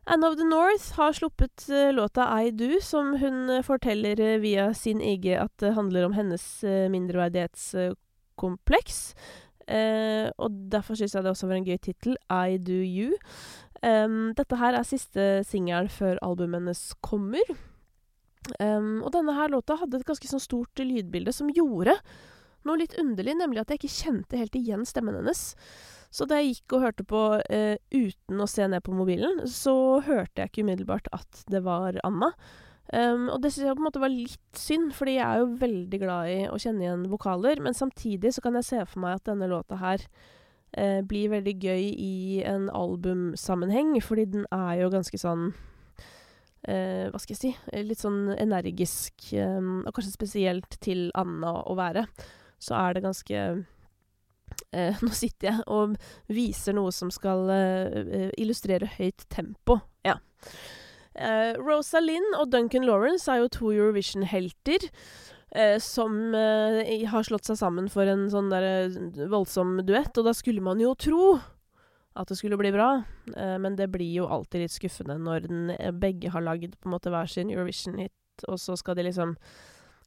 Anne of the North har sluppet uh, låta I Do, som hun uh, forteller via sin IG at det handler om hennes mindreverdighetskompleks. og derfor syns jeg det også var en gøy tittel, I Do You. Um, dette her er siste singel før albumet hennes kommer. Um, og denne her låta hadde et ganske sånn stort lydbilde som gjorde noe litt underlig, nemlig at jeg ikke kjente helt igjen stemmen hennes. Så da jeg gikk og hørte på uh, uten å se ned på mobilen, så hørte jeg ikke umiddelbart at det var Anna. Um, og det syns jeg på en måte var litt synd, fordi jeg er jo veldig glad i å kjenne igjen vokaler. Men samtidig så kan jeg se for meg at denne låta her uh, blir veldig gøy i en albumsammenheng, fordi den er jo ganske sånn Hva skal jeg si eh, Litt sånn energisk, eh, og kanskje spesielt til Anna å være, så er det ganske eh, Nå sitter jeg og viser noe som skal eh, eh, illustrere høyt tempo. Ja. Rosa Lynn og Duncan Lawrence er jo to Eurovision-helter. Eh, som eh, har slått seg sammen for en sånn der voldsom duett. Og da skulle man jo tro at det skulle bli bra. Eh, men det blir jo alltid litt skuffende når den, eh, begge har lagd på en måte hver sin Eurovision-hit, og så skal de liksom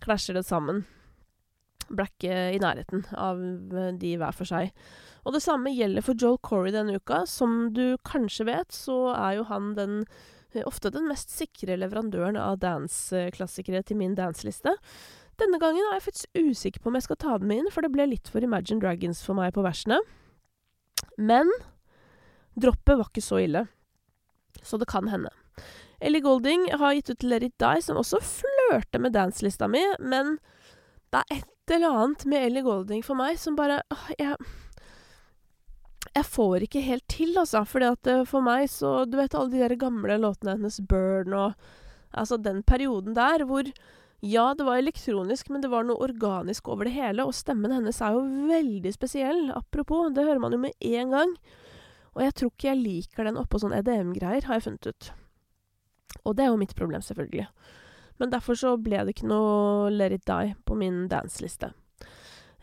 klasje det sammen. Blacke i nærheten av eh, de hver for seg. Og det samme gjelder for Joel Corey denne uka. Som du kanskje vet, så er jo han den eh, ofte den mest sikre leverandøren av dance-klassikere til min danseliste. Denne gangen er jeg faktisk usikker på om jeg skal ta dem inn, for det ble litt for Imagine Dragons for meg på versene. Men Droppet var ikke så ille. Så det kan hende. Ellie Golding har gitt ut Let It Die, som også flørter med danselista mi, men det er et eller annet med Ellie Golding for meg som bare åh, jeg, jeg får ikke helt til, altså. Fordi at eh, for meg så Du vet alle de der gamle låtene hennes, Burn og Altså den perioden der hvor ja, det var elektronisk, men det var noe organisk over det hele, og stemmen hennes er jo veldig spesiell. Apropos, det hører man jo med en gang. Og jeg tror ikke jeg liker den oppå sånn EDM-greier, har jeg funnet ut. Og det er jo mitt problem, selvfølgelig. Men derfor så ble det ikke noe Let It Die på min danseliste.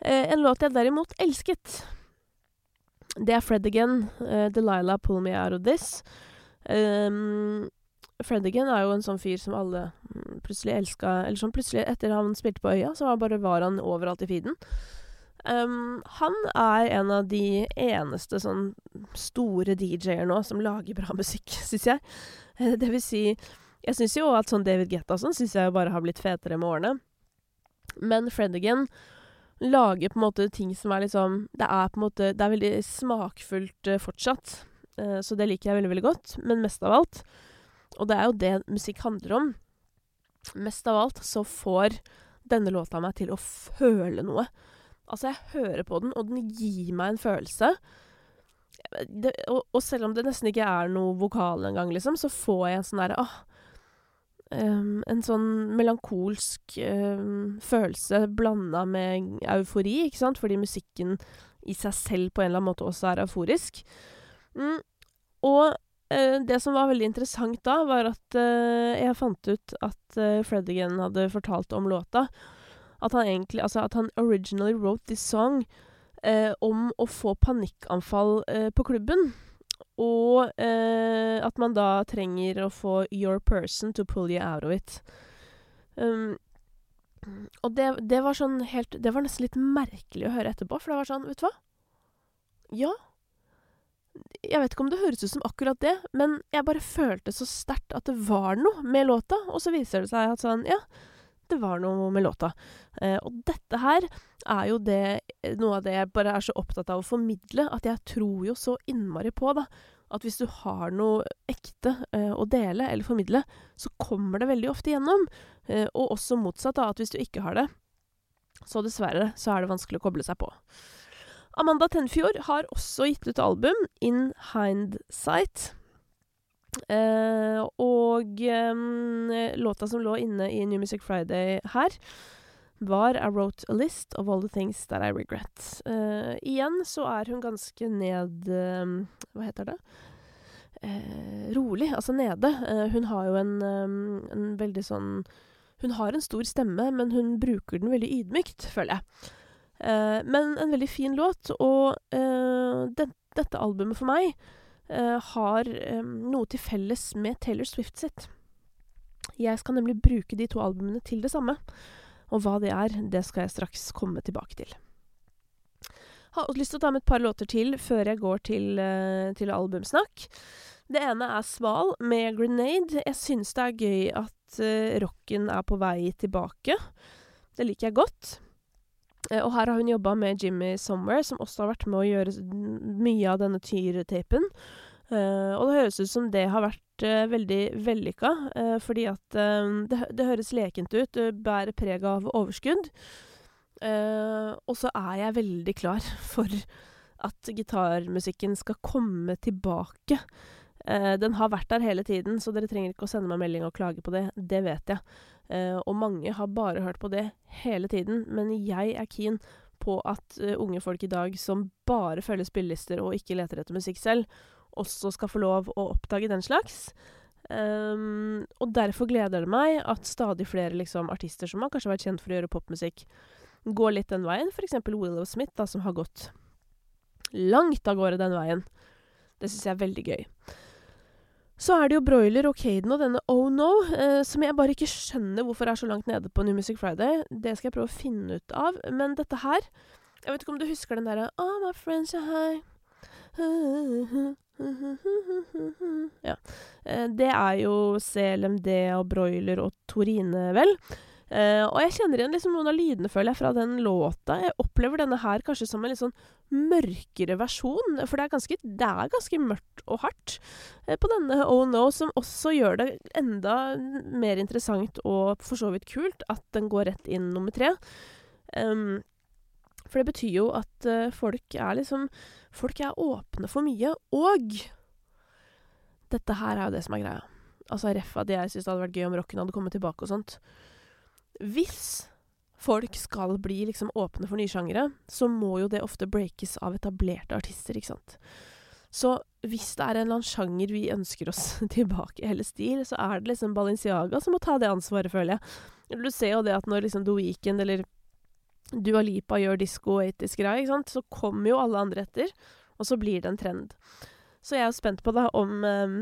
Eh, en låt jeg derimot elsket, det er Fred Again, eh, 'Delilah Pull Me Out of This'. Eh, Fred Again er jo en sånn fyr som alle mm, plutselig elska Eller som plutselig, etter han spilte på Øya, så bare var han overalt i feeden. Um, han er en av de eneste sånn store DJ-er nå som lager bra musikk, syns jeg. Uh, det vil si Jeg syns jo at sånn David Getta og sånn syns jeg bare har blitt fetere med årene. Men Fredigan lager på en måte ting som er liksom Det er på en måte Det er veldig smakfullt uh, fortsatt. Uh, så det liker jeg veldig, veldig godt. Men mest av alt, og det er jo det musikk handler om Mest av alt så får denne låta meg til å føle noe. Altså, jeg hører på den, og den gir meg en følelse. Det, og, og, selv om det nesten ikke er noe vokal engang, liksom, så får jeg en sånn derre åh um, En sånn melankolsk um, følelse blanda med eufori, ikke sant, fordi musikken i seg selv på en eller annen måte også er euforisk. Mm, og Uh, det som var veldig interessant da, var at uh, jeg fant ut at uh, Fred again hadde fortalt om låta. At han egentlig Altså at han originally wrote this song om å få panikkanfall på klubben. Og at man da trenger å få your person to pull you out of it. Um, og det, det var sånn helt Det var nesten litt merkelig å høre etterpå, for det var sånn Vet du hva? Ja, jeg vet ikke om det høres ut som akkurat det, men jeg bare følte så sterkt at det var noe med låta, og så viser det seg at sånn, ja, det var noe med låta. Eh, og dette her er jo det, noe av det jeg bare er så opptatt av å formidle, at jeg tror jo så innmari på, da. At hvis du har noe ekte eh, å dele eller formidle, så kommer det veldig ofte gjennom. Eh, og også motsatt, da, at hvis du ikke har det, så dessverre, så er det vanskelig å koble seg på. Amanda Tenfjord har også gitt ut album, In Hindsight. Eh, og eh, låta som lå inne i New Music Friday her, var I Wrote a List of All the Things That I Regret. Eh, igjen så er hun ganske ned... Eh, hva heter det? Eh, rolig, altså nede. Eh, hun har jo en, en veldig sånn Hun har en stor stemme, men hun bruker den veldig ydmykt, føler jeg. Uh, men en veldig fin låt, og uh, det, dette albumet for meg uh, har um, noe til felles med Taylor Swift sitt. Jeg skal nemlig bruke de to albumene til det samme, og hva det er, det skal jeg straks komme tilbake til. Har lyst til å ta med et par låter til før jeg går til, til albumsnakk. Det ene er Sval med Grenade. Jeg syns det er gøy at rocken er på vei tilbake. Det liker jeg godt. Eh, og her har hun jobba med Jimmy Somewhere, som også har vært med å gjøre mye av denne Tyr-tapen. Uh, og det høres ut som det har vært uh, veldig vellykka, uh, fordi at det, det, høres lekent ut, det bærer preg av overskudd. og så er jeg veldig klar for at gitarmusikken skal komme tilbake. Den har vært der hele tiden, så dere trenger ikke å sende meg melding og klage på det. Det vet jeg. Uh, og mange har bare hørt på det hele tiden, men jeg er keen på at uh, unge folk i dag som bare følger spillelister og ikke leter etter musikk selv, også skal få lov å oppdage den slags. Um, og derfor gleder det meg at stadig flere liksom, artister som har kanskje vært kjent for å gjøre popmusikk, går litt den veien. Eksempel Willow Smith, da, som har gått langt av gårde den veien. Det syns jeg er veldig gøy. Så er det jo Broiler og Caden og denne Oh No, eh, som jeg bare ikke skjønner hvorfor er så langt nede på New Music Friday. Det skal jeg prøve å finne ut av. Men dette her Jeg vet ikke om du husker den derre Oh, my friends are high. Ja. Eh, det er jo CLMD og Broiler og Torine, vel. Uh, og jeg kjenner igjen liksom noen av lydene, føler jeg, fra den låta. Jeg opplever denne her kanskje som en litt sånn mørkere versjon, for det er ganske, det er ganske mørkt og hardt uh, på denne Oh No, som også gjør det enda mer interessant og for så vidt kult at den går rett inn nummer tre. Um, for det betyr jo at uh, folk er liksom Folk er åpne for mye, og dette her er jo det som er greia. Altså ref at jeg syns det hadde vært gøy om rocken hadde kommet tilbake og sånt. Hvis folk skal bli liksom åpne for nye sjangere, så må jo det ofte breakes av etablerte artister, ikke sant. Så hvis det er en eller annen sjanger vi ønsker oss tilbake i, hele stil, så er det liksom Balenciaga som må ta det ansvaret, føler jeg. Du ser jo det at når liksom The Weeknd eller Dua Lipa gjør disko 80s-greia, ikke sant, så kommer jo alle andre etter, og så blir det en trend. Så jeg er jo spent på da om um,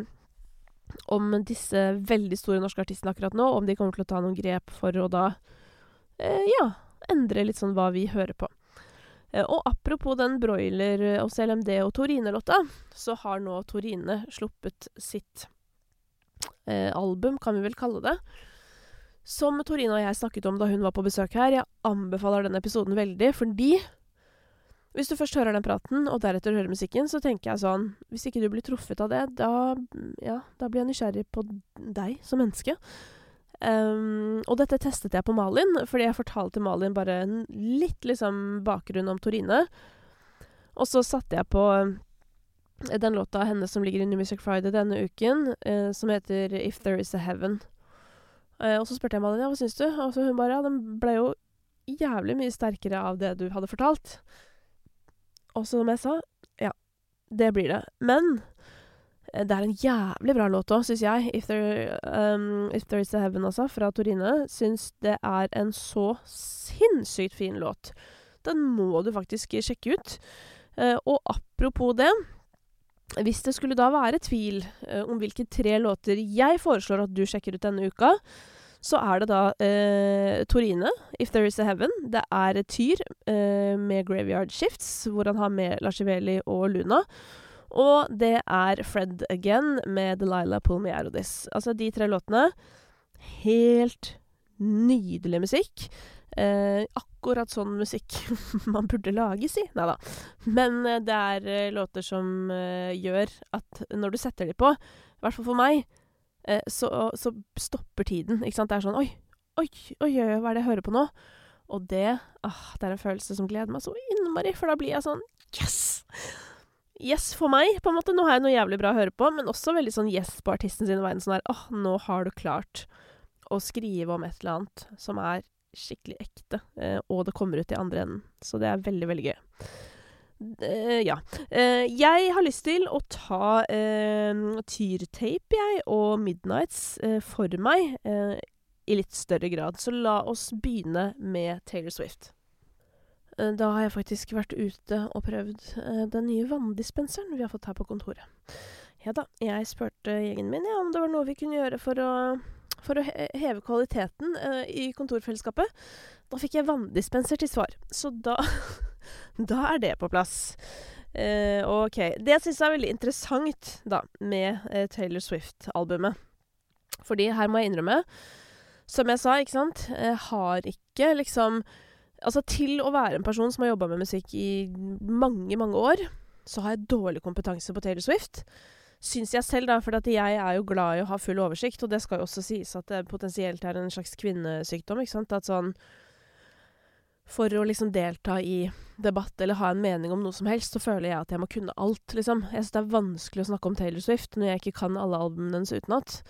om disse veldig store norske artistene akkurat nå, om de kommer til å ta noen grep for å da eh, ja, endre litt sånn hva vi hører på. Eh, og apropos den broiler og CLMD og Torine-låta, så har nå Torine sluppet sitt eh, album, kan vi vel kalle det. Som Torine og jeg snakket om da hun var på besøk her. Jeg anbefaler denne episoden veldig, fordi hvis du først hører den praten, og deretter hører musikken, så tenker jeg sånn Hvis ikke du blir truffet av det, da, ja, da blir jeg nysgjerrig på deg som menneske. Um, og dette testet jeg på Malin, fordi jeg fortalte Malin bare litt liksom bakgrunn om Torine. Og så satte jeg på eh, den låta av henne som ligger i New Music Friday denne uken, uh, som heter If There Is A Heaven. Uh, og så spurte jeg Malin ja, hva syns du, og så hun bare ja, den ble jo jævlig mye sterkere av det du hadde fortalt. Og som jeg sa, ja, det blir det. Men eh, det er en jævlig bra låt òg, syns jeg. If there, um, If there, Is A Heaven, altså, fra Torine. Syns det er en så sinnssykt fin låt. Den må du faktisk sjekke ut. Uh, og apropos det Hvis det skulle da være tvil uh, om hvilke tre låter jeg foreslår at du sjekker ut denne uka, så er det da eh, Torine, If There Is A Heaven. Det er Tyr eh, med Graveyard Shifts, hvor han har med Lashiveli og Luna. Og det er Fred Again med Delilah Pull Me. Altså de tre låtene. Helt nydelig musikk. Eh, akkurat sånn musikk man burde lage, si. Nei da. Men eh, det er eh, låter som eh, gjør at når du setter de på, i hvert fall for meg, så, så, stopper tiden. Ikke sant? Det er sånn Oi, oi, oi, oi, hva er det jeg hører på nå? Og det ah, det er en følelse som gleder meg så innmari, for da blir jeg sånn Yes! Yes for meg, på en måte. Nå har jeg noe jævlig bra å høre på, men også veldig sånn yes på artisten sin vegne. Sånn der åh, nå har du klart å skrive om et eller annet som er skikkelig ekte, eh, og det kommer ut i andre enden. Så det er veldig, veldig gøy. Ja. Uh, jeg har lyst til å ta uh, tyrtape, jeg, og Midnights for meg i litt større grad. Så la oss begynne med Taylor Swift. Da har jeg faktisk vært ute og prøvd den nye vanndispenseren vi har fått her på kontoret. Ja da, jeg spurte gjengen min ja, om det var noe vi kunne gjøre for å, for å heve kvaliteten i kontorfellesskapet. Da fikk jeg vanndispenser til svar. Så da Da er det på plass. Eh, OK. Det syns jeg er veldig interessant, da, med eh, Taylor Swift-albumet. Fordi her må jeg innrømme, som jeg sa, ikke sant, jeg har ikke liksom Altså, til å være en person som har jobba med musikk i mange, mange år, så har jeg dårlig kompetanse på Taylor Swift. Syns jeg selv, da, for jeg er jo glad i å ha full oversikt, og det skal jo også sies at det potensielt er en slags kvinnesykdom, ikke sant. At sånn for å liksom delta i debatt eller ha en mening om noe som helst, så føler jeg at jeg må kunne alt, liksom. Jeg syns det er vanskelig å snakke om Taylor Swift når jeg ikke kan alle albumene hennes utenat.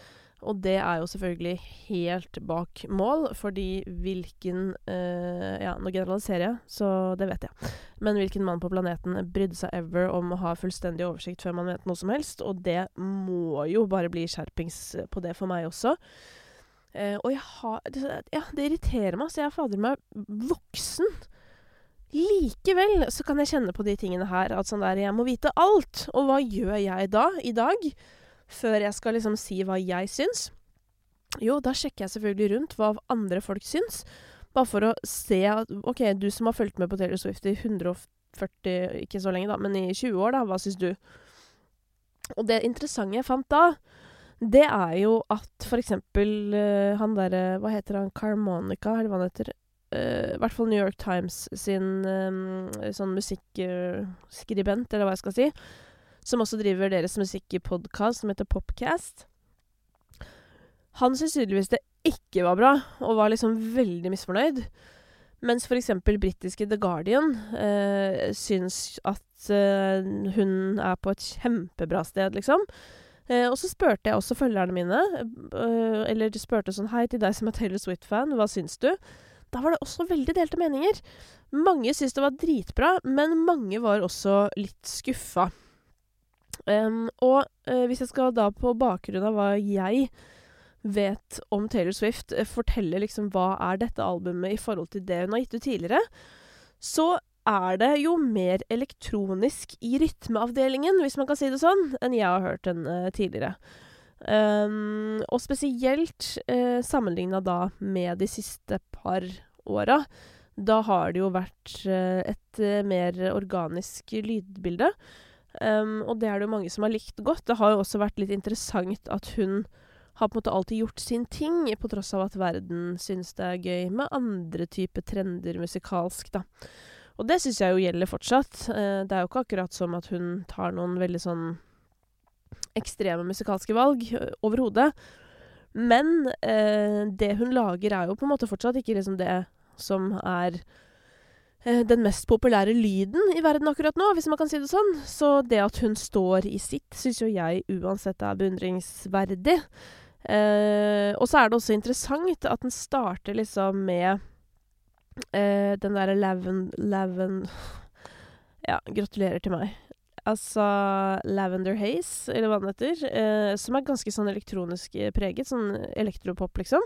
Og det er jo selvfølgelig helt bak mål, fordi hvilken øh, Ja, nå generaliserer jeg, så det vet jeg. Men hvilken mann på planeten brydde seg ever om å ha fullstendig oversikt før man vet noe som helst? Og det må jo bare bli skjerpings på det for meg også. Uh, og jeg har Ja, det irriterer meg. Så jeg er fader meg voksen. Likevel så kan jeg kjenne på de tingene her. At sånn der Jeg må vite alt. Og hva gjør jeg da, i dag? Før jeg skal liksom si hva jeg syns. Jo, da sjekker jeg selvfølgelig rundt hva andre folk syns. Bare for å se at OK, du som har fulgt med på Taylor Swift i 140 Ikke så lenge, da, men i 20 år, da. Hva syns du? Og det interessante jeg fant da, det er jo at for eksempel uh, han derre Hva heter han? Carmonica, eller hva han heter? Uh, I hvert fall New York Times sin um, sånn musikkskribent, eller hva jeg skal si. Som også driver deres musikkpodkast som heter Popcast. Han syntes tydeligvis det ikke var bra, og var liksom veldig misfornøyd. Mens eksempel britiske The Guardian uh, syns at hun er på et kjempebra sted, liksom. Eh, og så spurte jeg også følgerne mine, eh, eller de spurte sånn Hei til deg som er Taylor Swift-fan, hva syns du? Da var det også veldig delte meninger. Mange syntes det var dritbra, men mange var også litt skuffa. Um, og uh, hvis jeg skal da på bakgrunn av hva jeg vet om Taylor Swift, uh, fortelle liksom hva er dette albumet i forhold til det hun har gitt ut tidligere, så er det jo mer elektronisk i rytmeavdelingen, hvis man kan si det sånn, enn jeg har hørt den uh, tidligere. Um, og spesielt uh, sammenligna da med de siste par åra. Da har det jo vært uh, et uh, mer organisk lydbilde. Um, og det er det jo mange som har likt godt. Det har jo også vært litt interessant at hun har på en måte alltid gjort sin ting, på tross av at verden synes det er gøy med andre typer trender musikalsk, da. Og det syns jeg jo gjelder fortsatt. det er jo ikke akkurat som at hun tar noen veldig sånn ekstreme musikalske valg overhodet. Men eh, det hun lager, er jo på en måte fortsatt ikke liksom det som er eh, den mest populære lyden i verden akkurat nå, hvis man kan si det sånn. Så det at hun står i sitt, syns jo jeg uansett er beundringsverdig. Eh, og så er det også interessant at den starter liksom med eh, den derre Laven... Laven Ja, gratulerer til meg. Altså Lavender Haze, eller hva den heter, eh, som er ganske sånn elektronisk eh, preget. Sånn elektropop, liksom.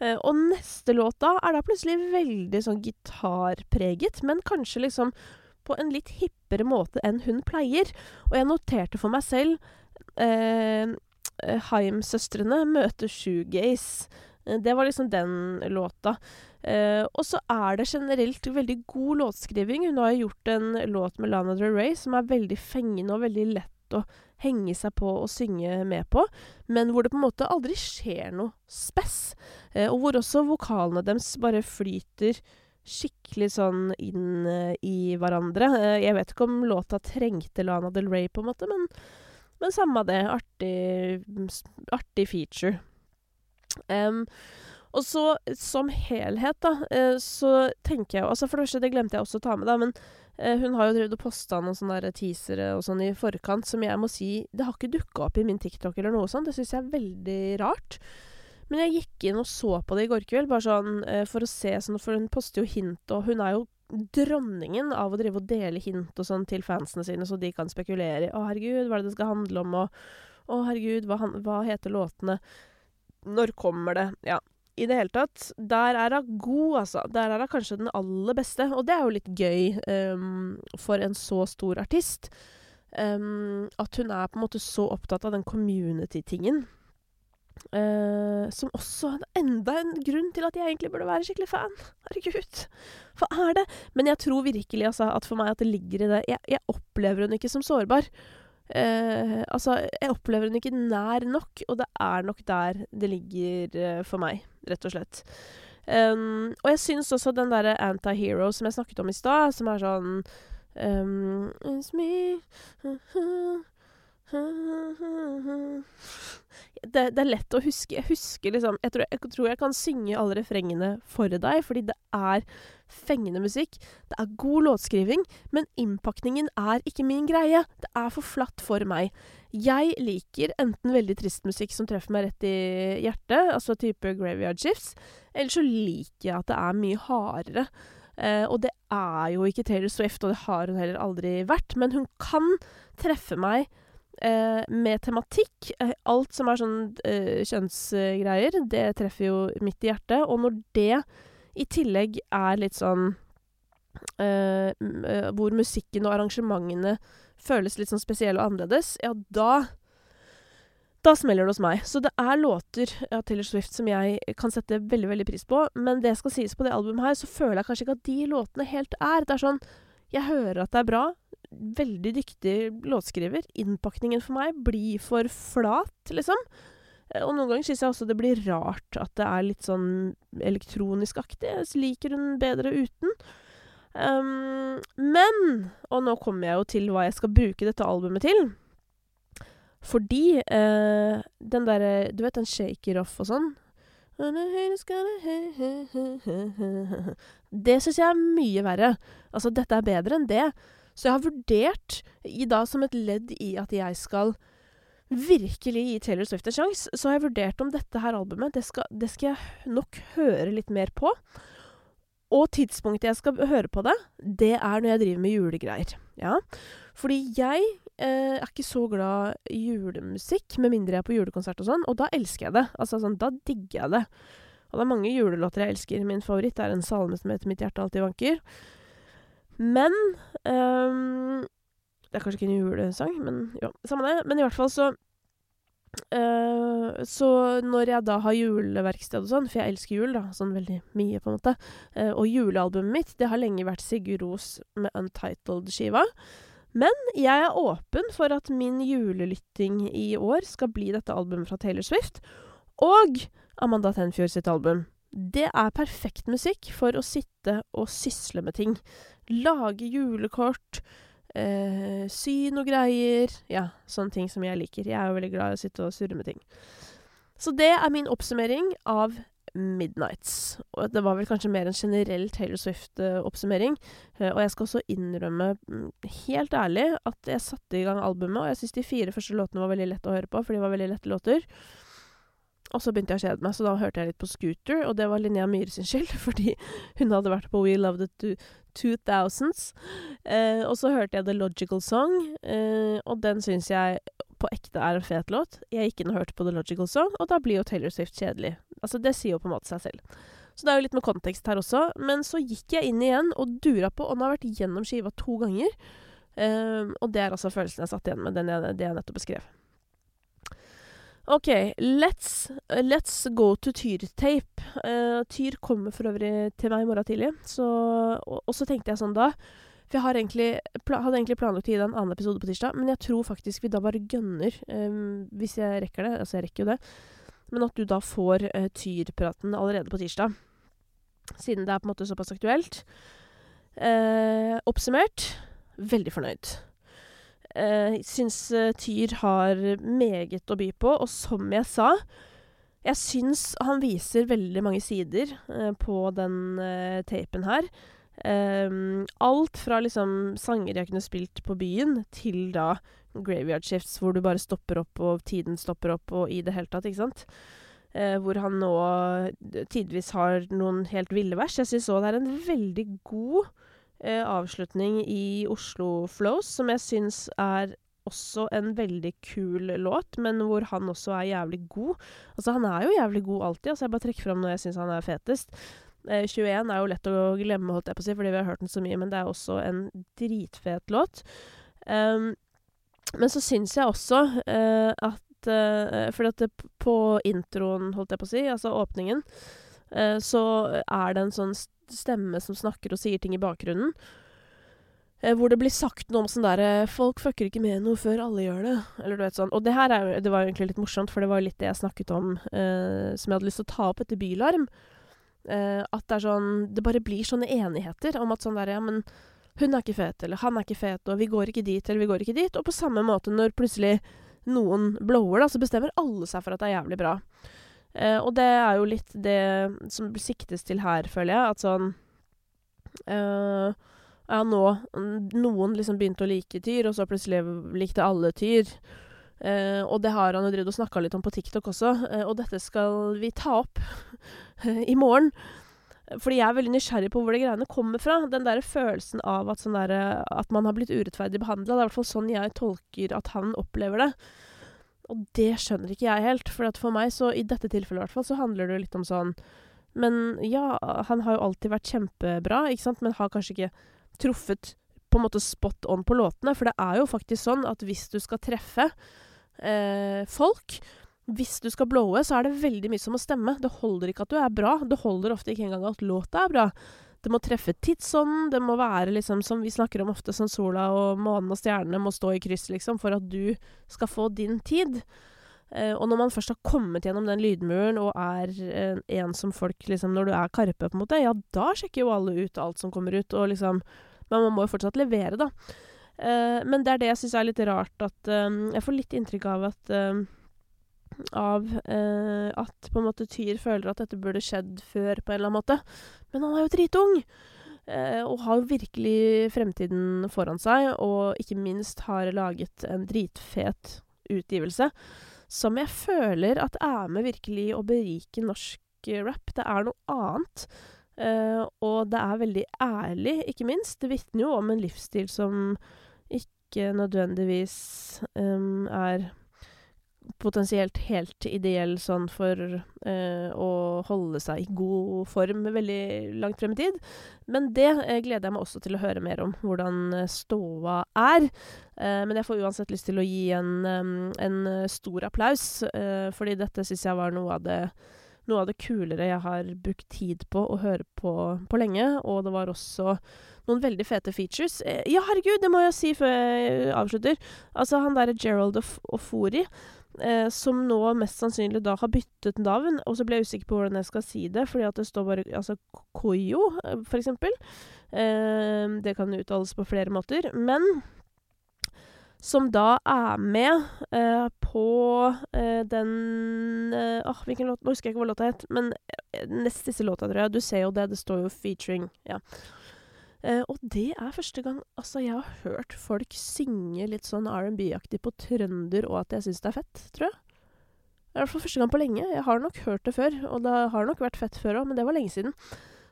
Eh, og neste låt da er da plutselig veldig sånn gitarpreget, men kanskje liksom på en litt hippere måte enn hun pleier. Og jeg noterte for meg selv eh, Haim-søstrene møter shoegaze. Eh, det var liksom den låta. Uh, og så er det generelt veldig god låtskriving. Hun har gjort en låt med Lana Del Rey som er veldig fengende og veldig lett å henge seg på og synge med på, men hvor det på en måte aldri skjer noe spess. Uh, og hvor også vokalene deres bare flyter skikkelig sånn inn uh, i hverandre. jeg vet ikke om låta trengte Lana Del Rey, på en måte, men, men samme det. Artig, artig feature. Og så som helhet, da, eh, så tenker jeg jo Altså for det første, det glemte jeg også å ta med, da, men eh, hun har jo drevet og posta noen sånne teasere og sånn i forkant som jeg må si Det har ikke dukka opp i min TikTok eller noe sånt. Det syns jeg er veldig rart. Men jeg gikk inn og så på det i går kveld, bare sånn eh, for å se sånn For hun poster jo hint, og hun er jo dronningen av å drive og dele hint og sånn til fansene sine, så de kan spekulere i 'Å, herregud, hva er det det skal handle om?' og 'Å, herregud, hva, hva heter låtene?' Når kommer det? Ja i det hele tatt. Der er hun god, altså. Der er hun kanskje den aller beste, og det er jo litt gøy um, for en så stor artist. Um, at hun er på en måte så opptatt av den community-tingen. Uh, som også er enda en grunn til at jeg egentlig burde være skikkelig fan. Herregud, hva er det? Men jeg tror virkelig altså, at for meg at det ligger i det Jeg, jeg opplever hun ikke som sårbar. Uh, altså, jeg opplever den ikke nær nok, og det er nok der det ligger uh, for meg, rett og slett. Um, og jeg syns også den derre Antihero som jeg snakket om i stad, som er sånn um, It's me det, det, er lett å huske. Jeg husker liksom jeg tror jeg, tror jeg, kan synge alle refrengene for deg, fordi det er fengende musikk. Det er god låtskriving, men innpakningen er ikke min greie. Det er for flatt for meg. Jeg liker enten veldig trist musikk som treffer meg rett i hjertet, altså type Graveyard Shifts, eller så liker jeg at det er mye hardere. Uh, og det er jo ikke Taylor Swift, og det har hun heller aldri vært, men hun kan treffe meg med tematikk. Eh, alt som er sånn eh, kjønnsgreier, det treffer jo midt i hjertet. Og når det i tillegg er litt sånn eh, eh, Hvor musikken og arrangementene føles litt sånn spesielle og annerledes, ja, da da smeller det hos meg. Så det er låter av Taylor Swift som jeg kan sette veldig veldig pris på, men det skal sies på det albumet her, så føler jeg kanskje ikke at de låtene helt er. Det er sånn Jeg hører at det er bra, veldig dyktig låtskriver. Innpakningen for meg blir for flat, liksom. Eh, og noen ganger syns jeg også det blir rart at det er litt sånn elektronisk-aktig. Jeg liker hun bedre uten. Um, men Og nå kommer jeg jo til hva jeg skal bruke dette albumet til. Fordi uh, den derre Du vet den shaker off og sånn? Det syns jeg er mye verre. Altså, dette er bedre enn det. Så jeg har vurdert, i da som et ledd i at jeg skal virkelig gi Taylor Swift en sjanse, så har jeg vurdert om dette her albumet, det skal, det skal jeg nok høre litt mer på. Og tidspunktet jeg skal høre på det, det er når jeg driver med julegreier. Ja. Fordi jeg eh, er ikke så glad i julemusikk, med mindre jeg er på julekonsert og sånn, og da elsker jeg det. Altså sånn, da digger jeg det. Og det er mange julelåter jeg elsker. Min favoritt er en salme som heter 'Mitt hjerte alltid vanker'. Men ehm, Det er kanskje ikke en julesang, men jo, samme det. Men i hvert fall så Uh, Så når jeg da har juleverksted og sånn, for jeg elsker jul, da, sånn veldig mye, på en måte, uh, og julealbumet mitt, det har lenge vært Sigurd Ros med Untitled-skiva. Men jeg er åpen for at min julelytting i år skal bli dette albumet fra Taylor Swift. Og Amanda Tenfjord sitt album. Det er perfekt musikk for å sitte og sysle med ting. Lage julekort, eh, sy noe greier Ja, sånne ting som jeg liker. Jeg er jo veldig glad i å sitte og surre med ting. Så det er min oppsummering av Midnights. Og det var vel kanskje mer en generell Taylor Swift-oppsummering. Eh, og jeg skal også innrømme, mm, helt ærlig, at jeg satte i gang albumet, og jeg syns de fire første låtene var veldig lette å høre på, for de var veldig lette låter. Og så begynte jeg å kjede meg, så da hørte jeg litt på Scooter, og det var Linnea Myhre sin skyld, fordi hun hadde vært på We Love the 2000s. Eh, og så hørte jeg The Logical Song, eh, og den syns jeg på ekte er en fet låt. Jeg gikk inn og hørte på The Logical Song, og da blir jo Taylor Swift kjedelig. Altså, det sier jo på en måte seg selv. Så det er jo litt med kontekst her også. Men så gikk jeg inn igjen og dura på, og nå har jeg vært gjennom skiva to ganger. Eh, og det er altså følelsen jeg satt igjen med, den jeg, det jeg nettopp beskrev. OK, let's, let's go to Tyr-tape. Uh, tyr kommer for øvrig til meg i morgen tidlig, så Og, og så tenkte jeg sånn da For jeg egentlig, hadde egentlig planlagt å gi deg en annen episode på tirsdag, men jeg tror faktisk vi da bare gønner, um, hvis jeg rekker det. Altså, jeg rekker jo det. Men at du da får uh, Tyr-praten allerede på tirsdag. Siden det er på en måte såpass aktuelt. Uh, oppsummert veldig fornøyd. Uh, syns uh, Tyr har meget å by på, og som jeg sa Jeg syns han viser veldig mange sider uh, på den tapen her. Um, alt fra liksom sanger jeg kunne spilt på byen, til da graveyard shifts, hvor du bare stopper opp, og tiden stopper opp, og i det hele tatt, ikke sant. hvor han nå tidvis har noen helt ville vers. Jeg syns òg det er en veldig god eh, avslutning i Oslo Flows, som jeg syns er også en veldig kul låt, men hvor han også er jævlig god. Altså, han er jo jævlig god alltid, altså jeg bare trekker fram når jeg syns han er fetest. Eh, 21 er jo lett å glemme, holdt jeg på å si, fordi vi har hørt den så mye, men det er også en dritfet låt. Um, men så syns jeg også uh, at uh, Fordi at på introen, holdt jeg på å si, altså åpningen, uh, så er det en sånn stemme som snakker og sier ting i bakgrunnen. Eh, hvor det blir sagt noe om sånn derre 'Folk fucker ikke med noe før alle gjør det', eller du vet sånn. Og det her er, det var egentlig litt morsomt, for det var jo litt det jeg snakket om eh, som jeg hadde lyst til å ta opp etter Bylarm. Eh, at det er sånn Det bare blir sånne enigheter om at sånn derre Ja, men hun er ikke fet, eller han er ikke fet, og vi går ikke dit, eller vi går ikke dit. Og på samme måte når plutselig noen blower, da, så bestemmer alle seg for at det er jævlig bra. Eh, og det er jo litt det som siktes til her, føler jeg. At sånn eh, Ja, nå Noen liksom begynte å like Tyr, og så plutselig likte alle Tyr. Eh, og det har han jo drevet og snakka litt om på TikTok også, eh, og dette skal vi ta opp i morgen. Fordi jeg er veldig nysgjerrig på hvor de greiene kommer fra. Den der følelsen av at, sånn der, at man har blitt urettferdig behandla. Det er i hvert fall sånn jeg tolker at han opplever det. Og det skjønner ikke jeg helt, for for meg, så i dette tilfellet i hvert fall, så handler det jo litt om sånn Men ja, han har jo alltid vært kjempebra, ikke sant, men har kanskje ikke truffet på en måte spot on på låtene. For det er jo faktisk sånn at hvis du skal treffe eh, folk hvis du skal blowe, så er det veldig mye som må stemme. Det holder ikke at du er bra. Det holder ofte ikke engang at låta er bra. Det må treffe tidsånden. Det må være liksom, som vi snakker om ofte, som sola og månen og stjernene må stå i kryss, liksom, for at du skal få din tid. Eh, og når man først har kommet gjennom den lydmuren og er eh, en som folk liksom Når du er Karpe, på en måte, ja, da sjekker jo alle ut alt som kommer ut, og liksom Men man må jo fortsatt levere, da. Eh, men det er det jeg syns er litt rart, at eh, Jeg får litt inntrykk av at eh, av eh, at på en måte Tyr føler at dette burde skjedd før, på en eller annen måte. Men han er jo dritung! Eh, og har virkelig fremtiden foran seg, og ikke minst har laget en dritfet utgivelse som jeg føler at er med virkelig å berike norsk rap. Det er noe annet. Eh, og det er veldig ærlig, ikke minst. Det vitner jo om en livsstil som ikke nødvendigvis um, er potensielt helt ideell sånn for eh, å holde seg i god form veldig langt frem i tid. Men det eh, gleder jeg meg også til å høre mer om, hvordan eh, ståa er. Eh, men jeg får uansett lyst til å gi en, en stor applaus, eh, fordi dette syns jeg var noe av det noe av det kulere jeg har brukt tid på å høre på på lenge, og det var også noen veldig fete features. Eh, ja, herregud, det må jeg si før jeg avslutter. Altså, han derre Gerald Ofori eh, som nå mest sannsynlig da har byttet navn. Og så ble jeg usikker på hvordan jeg skal si det, fordi at det står bare altså Koyo, eh, for eksempel. Eh, det kan uttales på flere måter. Men som da er med eh, på eh, den eh, Åh, hvilken låt Nå husker jeg ikke hva låta het, men eh, nest siste låta, tror jeg. Du ser jo det, det står jo 'featuring'. Ja. Uh, og det er første gang altså, jeg har hørt folk synge litt sånn R&B-aktig på trønder, og at jeg syns det er fett, tror jeg. Det er i hvert fall første gang på lenge. Jeg har nok hørt det før, og det har nok vært fett før òg, men det var lenge siden.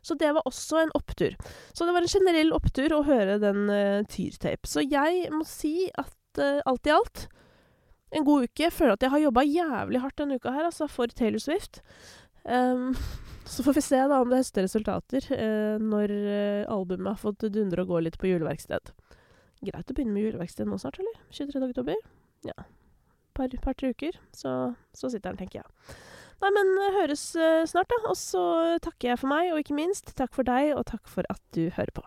Så det var også en opptur. Så det var en generell opptur å høre den uh, Tyrtape. Så jeg må si at uh, alt i alt en god uke. Jeg føler at jeg har jobba jævlig hardt denne uka her, altså, for Taylor Swift. Um, så får vi se da om det høster resultater eh, når eh, albumet har fått dundre og gå litt på juleverksted. Greit å begynne med juleverksted nå snart, eller? 23. oktober? Ja. Par, par-tre uker, så, så sitter den, tenker jeg. Nei, men eh, høres eh, snart, da. Og så takker jeg for meg, og ikke minst takk for deg, og takk for at du hører på.